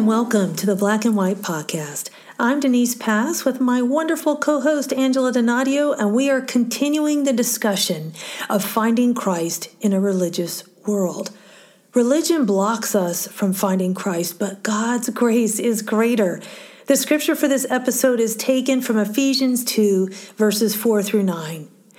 and welcome to the Black and White Podcast. I'm Denise Pass with my wonderful co host Angela Donadio, and we are continuing the discussion of finding Christ in a religious world. Religion blocks us from finding Christ, but God's grace is greater. The scripture for this episode is taken from Ephesians 2, verses 4 through 9.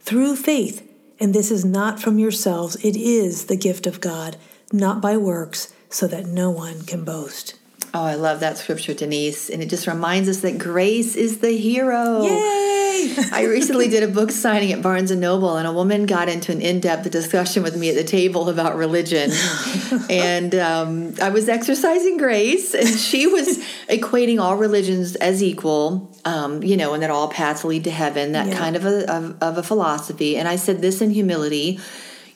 through faith. And this is not from yourselves, it is the gift of God, not by works, so that no one can boast. Oh, I love that scripture, Denise. And it just reminds us that grace is the hero. Yay! I recently did a book signing at Barnes and Noble, and a woman got into an in depth discussion with me at the table about religion. and um, I was exercising grace, and she was equating all religions as equal, um, you know, and that all paths lead to heaven, that yeah. kind of a, of, of a philosophy. And I said this in humility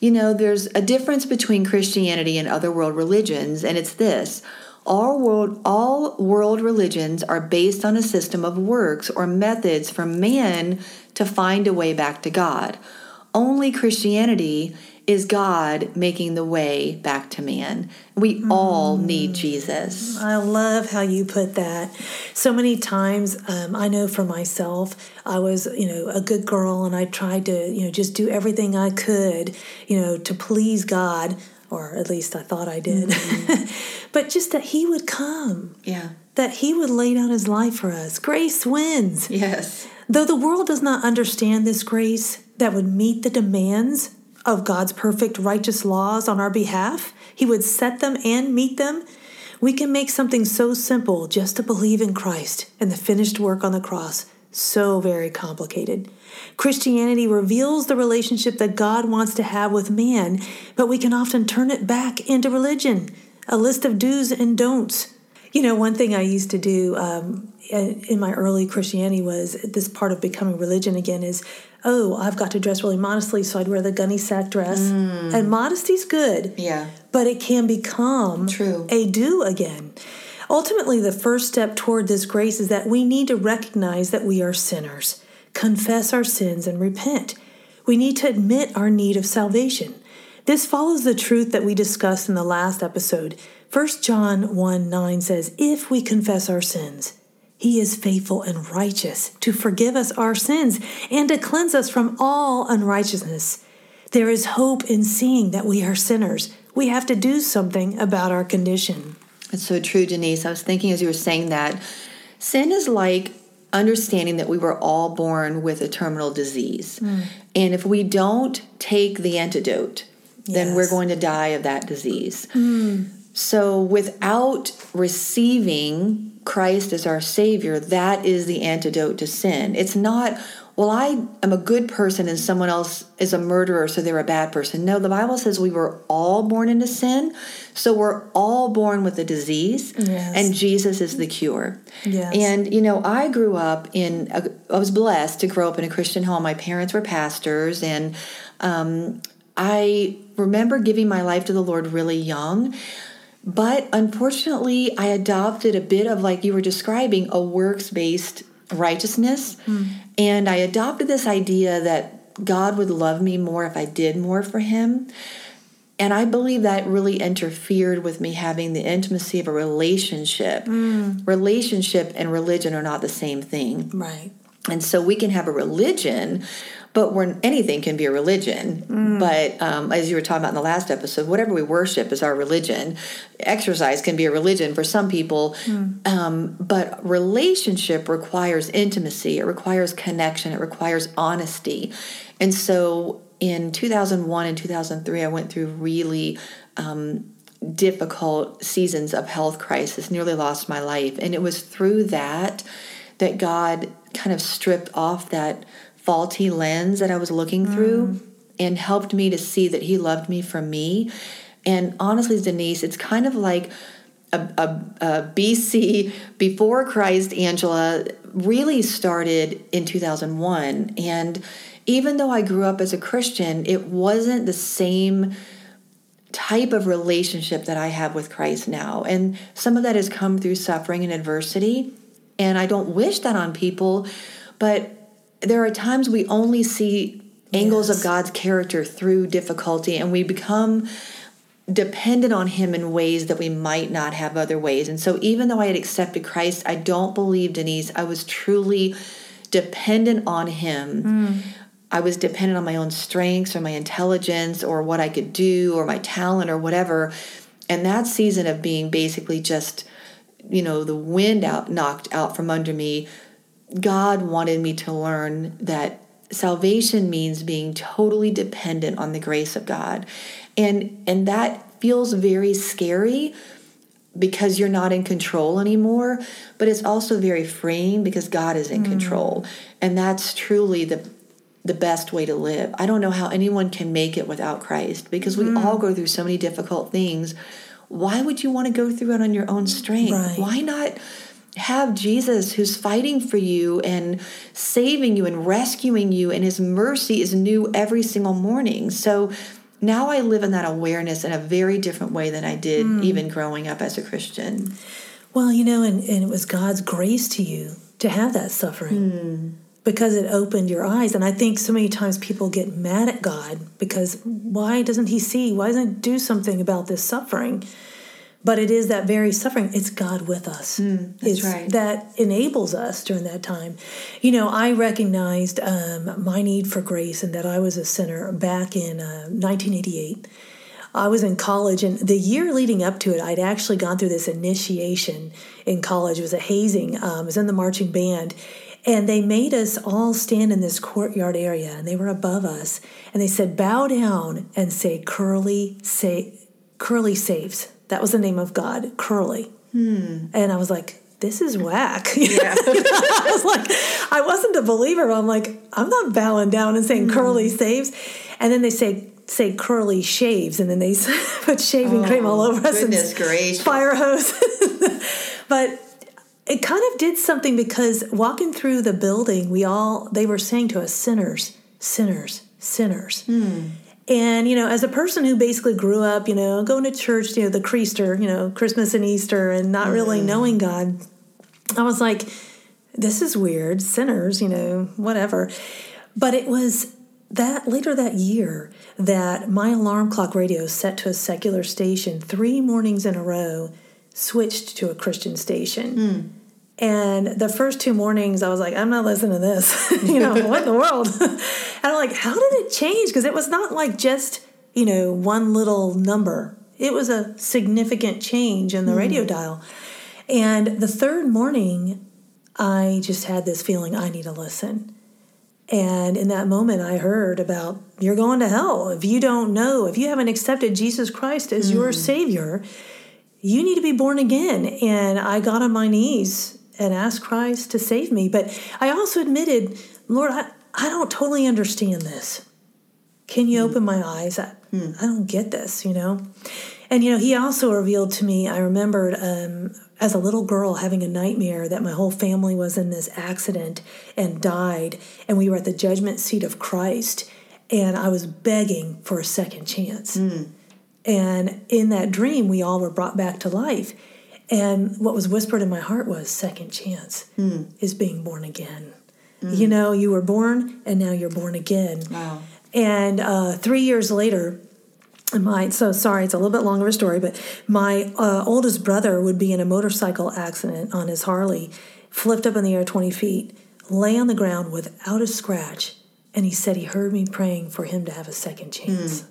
you know, there's a difference between Christianity and other world religions, and it's this all world, all world religions are based on a system of works or methods for man to find a way back to God. Only Christianity is God making the way back to man. We mm. all need Jesus. I love how you put that. So many times, um, I know for myself, I was, you know, a good girl and I tried to, you know, just do everything I could, you know, to please God or at least I thought I did. Mm-hmm. but just that He would come. Yeah. That He would lay down His life for us. Grace wins. Yes. Though the world does not understand this grace that would meet the demands of God's perfect righteous laws on our behalf, He would set them and meet them. We can make something so simple just to believe in Christ and the finished work on the cross so very complicated. Christianity reveals the relationship that God wants to have with man, but we can often turn it back into religion, a list of do's and don'ts. You know, one thing I used to do um, in my early Christianity was this part of becoming religion again is, oh, I've got to dress really modestly, so I'd wear the gunny sack dress. Mm. And modesty's good. Yeah. But it can become True. a do again. Ultimately, the first step toward this grace is that we need to recognize that we are sinners, confess our sins, and repent. We need to admit our need of salvation. This follows the truth that we discussed in the last episode. 1 John 1 9 says, If we confess our sins, he is faithful and righteous to forgive us our sins and to cleanse us from all unrighteousness. There is hope in seeing that we are sinners. We have to do something about our condition. It's so true, Denise. I was thinking as you were saying that sin is like understanding that we were all born with a terminal disease. Mm. And if we don't take the antidote, yes. then we're going to die of that disease. Mm. So without receiving Christ as our Savior, that is the antidote to sin. It's not, well, I am a good person and someone else is a murderer, so they're a bad person. No, the Bible says we were all born into sin, so we're all born with a disease, yes. and Jesus is the cure. Yes. And, you know, I grew up in, a, I was blessed to grow up in a Christian home. My parents were pastors, and um, I remember giving my life to the Lord really young. But unfortunately, I adopted a bit of, like you were describing, a works based righteousness. Mm. And I adopted this idea that God would love me more if I did more for Him. And I believe that really interfered with me having the intimacy of a relationship. Mm. Relationship and religion are not the same thing. Right. And so we can have a religion but when anything can be a religion. Mm. but um, as you were talking about in the last episode whatever we worship is our religion. Exercise can be a religion for some people. Mm. um, but relationship requires intimacy. It requires connection. It requires honesty. And so in 2001 and 2003 i went through really um, difficult seasons of health crisis. Nearly lost my life. And it was through that that god kind of stripped off that faulty lens that I was looking through mm. and helped me to see that he loved me for me. And honestly, Denise, it's kind of like a, a, a BC before Christ Angela really started in 2001. And even though I grew up as a Christian, it wasn't the same type of relationship that I have with Christ now. And some of that has come through suffering and adversity. And I don't wish that on people, but there are times we only see angles yes. of God's character through difficulty and we become dependent on him in ways that we might not have other ways. And so even though I had accepted Christ, I don't believe Denise, I was truly dependent on him. Mm. I was dependent on my own strengths or my intelligence or what I could do or my talent or whatever. And that season of being basically just, you know, the wind out knocked out from under me, God wanted me to learn that salvation means being totally dependent on the grace of God and and that feels very scary because you're not in control anymore but it's also very freeing because god is in mm. control and that's truly the the best way to live i don't know how anyone can make it without christ because we mm. all go through so many difficult things why would you want to go through it on your own strength right. why not have Jesus who's fighting for you and saving you and rescuing you, and his mercy is new every single morning. So now I live in that awareness in a very different way than I did mm. even growing up as a Christian. Well, you know, and, and it was God's grace to you to have that suffering mm. because it opened your eyes. And I think so many times people get mad at God because why doesn't He see? Why doesn't He do something about this suffering? But it is that very suffering it's god with us mm, that's it's right. that enables us during that time you know i recognized um, my need for grace and that i was a sinner back in uh, 1988 I was in college, and the year leading up to it, I'd actually gone through this initiation in college. It was a hazing. Um, I was in the marching band, and they made us all stand in this courtyard area, and they were above us, and they said, "Bow down and say, Curly, say, Curly saves." That was the name of God, Curly. Hmm. And I was like, this is whack. Yeah. I was like, I wasn't a believer. I'm like, I'm not bowing down and saying mm. curly saves. And then they say, say curly shaves, and then they put shaving oh, cream all over us and gracious. fire hose. but it kind of did something because walking through the building, we all they were saying to us, sinners, sinners, sinners. Hmm. And, you know, as a person who basically grew up, you know, going to church, you know, the Creaster, you know, Christmas and Easter and not really mm. knowing God, I was like, this is weird, sinners, you know, whatever. But it was that later that year that my alarm clock radio set to a secular station three mornings in a row switched to a Christian station. Mm. And the first two mornings, I was like, I'm not listening to this. you know, what in the world? and I'm like, how did it change? Because it was not like just, you know, one little number, it was a significant change in the mm. radio dial. And the third morning, I just had this feeling I need to listen. And in that moment, I heard about you're going to hell. If you don't know, if you haven't accepted Jesus Christ as mm. your Savior, you need to be born again. And I got on my knees and asked Christ to save me. But I also admitted, Lord, I, I don't totally understand this. Can you mm. open my eyes? I, mm. I don't get this, you know? And, you know, he also revealed to me, I remembered um, as a little girl having a nightmare that my whole family was in this accident and died, and we were at the judgment seat of Christ, and I was begging for a second chance. Mm. And in that dream, we all were brought back to life. And what was whispered in my heart was second chance mm. is being born again. Mm. You know, you were born and now you're born again. Wow. And uh, three years later, my so sorry, it's a little bit longer of a story, but my uh, oldest brother would be in a motorcycle accident on his Harley, flipped up in the air 20 feet, lay on the ground without a scratch, and he said he heard me praying for him to have a second chance. Mm.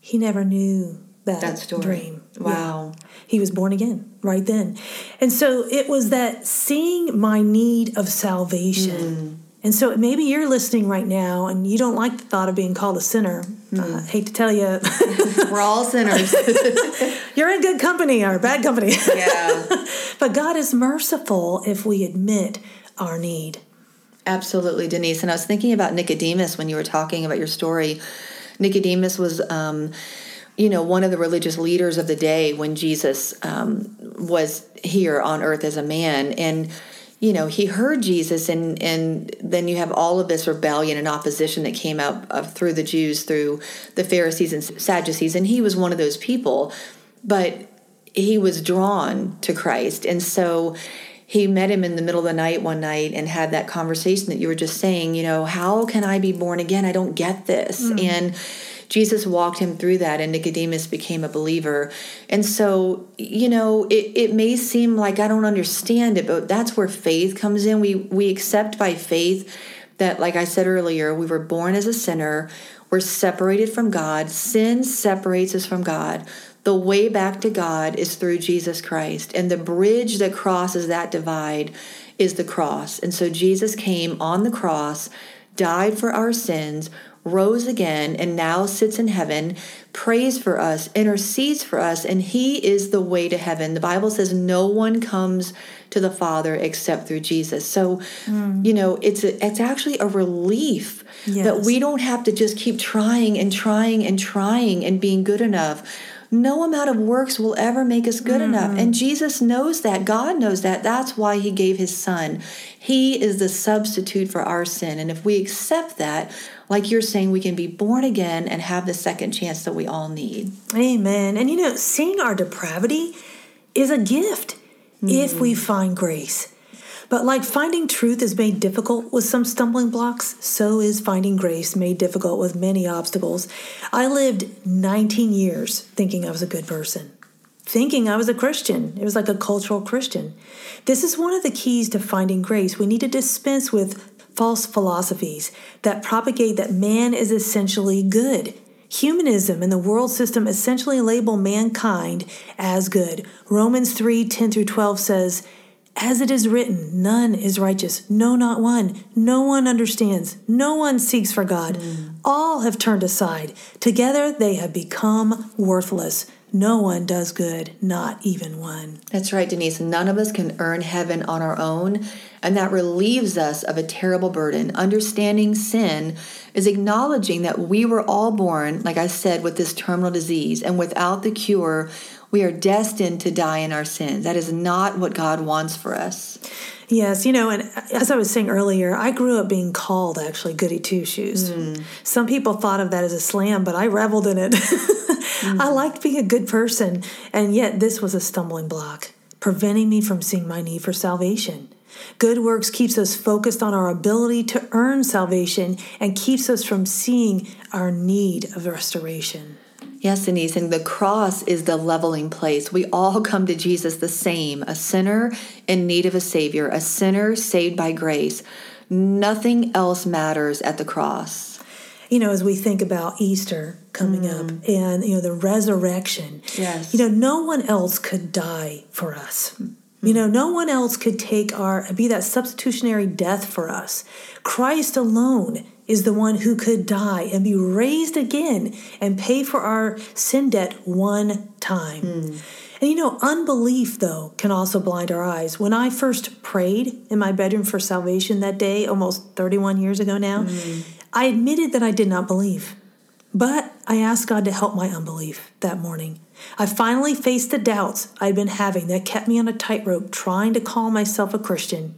He never knew that, that story. dream. Wow. Yeah. He was born again right then. And so it was that seeing my need of salvation. Mm. And so maybe you're listening right now and you don't like the thought of being called a sinner. Mm. I hate to tell you. We're all sinners. you're in good company or bad company. Yeah. but God is merciful if we admit our need. Absolutely, Denise. And I was thinking about Nicodemus when you were talking about your story. Nicodemus was um, you know, one of the religious leaders of the day when Jesus um, was here on earth as a man. And, you know, he heard Jesus, and, and then you have all of this rebellion and opposition that came out of, through the Jews, through the Pharisees and Sadducees. And he was one of those people. But he was drawn to Christ. And so he met him in the middle of the night one night and had that conversation that you were just saying, you know, how can I be born again? I don't get this. Mm. And Jesus walked him through that, and Nicodemus became a believer. And so, you know, it, it may seem like I don't understand it, but that's where faith comes in. We we accept by faith that, like I said earlier, we were born as a sinner. We're separated from God. Sin separates us from God. The way back to God is through Jesus Christ, and the bridge that crosses that divide is the cross. And so Jesus came on the cross, died for our sins, rose again, and now sits in heaven, prays for us, intercedes for us, and He is the way to heaven. The Bible says no one comes to the Father except through Jesus. So, mm. you know, it's a, it's actually a relief yes. that we don't have to just keep trying and trying and trying and being good enough. No amount of works will ever make us good mm. enough. And Jesus knows that. God knows that. That's why He gave His Son. He is the substitute for our sin. And if we accept that, like you're saying, we can be born again and have the second chance that we all need. Amen. And you know, seeing our depravity is a gift mm. if we find grace. But like finding truth is made difficult with some stumbling blocks, so is finding grace made difficult with many obstacles. I lived 19 years thinking I was a good person, thinking I was a Christian. It was like a cultural Christian. This is one of the keys to finding grace. We need to dispense with false philosophies that propagate that man is essentially good. Humanism and the world system essentially label mankind as good. Romans 3 10 through 12 says, As it is written, none is righteous, no, not one. No one understands, no one seeks for God. Mm. All have turned aside. Together they have become worthless. No one does good, not even one. That's right, Denise. None of us can earn heaven on our own, and that relieves us of a terrible burden. Understanding sin is acknowledging that we were all born, like I said, with this terminal disease, and without the cure, we are destined to die in our sins. That is not what God wants for us. Yes, you know, and as I was saying earlier, I grew up being called actually goody two shoes. Mm. Some people thought of that as a slam, but I reveled in it. mm. I liked being a good person, and yet this was a stumbling block, preventing me from seeing my need for salvation. Good works keeps us focused on our ability to earn salvation and keeps us from seeing our need of restoration. Yes, Denise, and the cross is the leveling place. We all come to Jesus the same, a sinner in need of a Savior, a sinner saved by grace. Nothing else matters at the cross. You know, as we think about Easter coming mm. up and, you know, the resurrection, yes. you know, no one else could die for us. Mm. You know, no one else could take our, be that substitutionary death for us. Christ alone is the one who could die and be raised again and pay for our sin debt one time. Mm. And you know, unbelief, though, can also blind our eyes. When I first prayed in my bedroom for salvation that day, almost 31 years ago now, mm. I admitted that I did not believe. But I asked God to help my unbelief that morning. I finally faced the doubts I'd been having that kept me on a tightrope trying to call myself a Christian,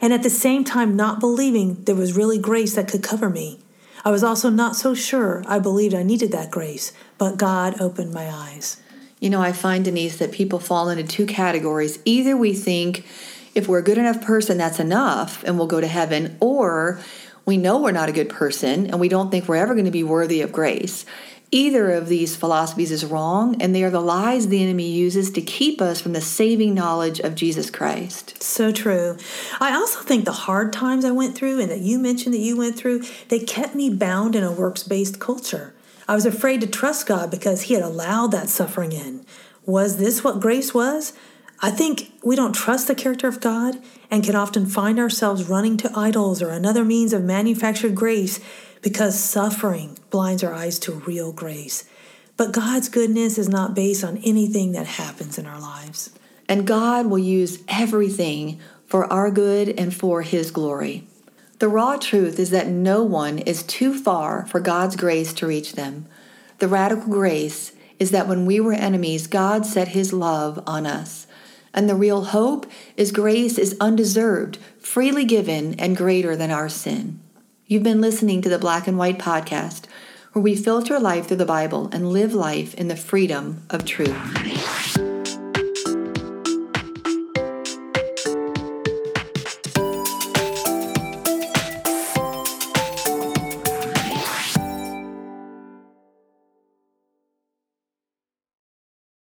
and at the same time not believing there was really grace that could cover me. I was also not so sure I believed I needed that grace, but God opened my eyes. You know, I find, Denise, that people fall into two categories. Either we think if we're a good enough person, that's enough and we'll go to heaven, or we know we're not a good person and we don't think we're ever going to be worthy of grace. Either of these philosophies is wrong, and they are the lies the enemy uses to keep us from the saving knowledge of Jesus Christ. So true. I also think the hard times I went through and that you mentioned that you went through, they kept me bound in a works based culture. I was afraid to trust God because He had allowed that suffering in. Was this what grace was? I think we don't trust the character of God and can often find ourselves running to idols or another means of manufactured grace because suffering blinds our eyes to real grace. But God's goodness is not based on anything that happens in our lives. And God will use everything for our good and for His glory. The raw truth is that no one is too far for God's grace to reach them. The radical grace is that when we were enemies, God set his love on us. And the real hope is grace is undeserved, freely given, and greater than our sin. You've been listening to the Black and White podcast, where we filter life through the Bible and live life in the freedom of truth.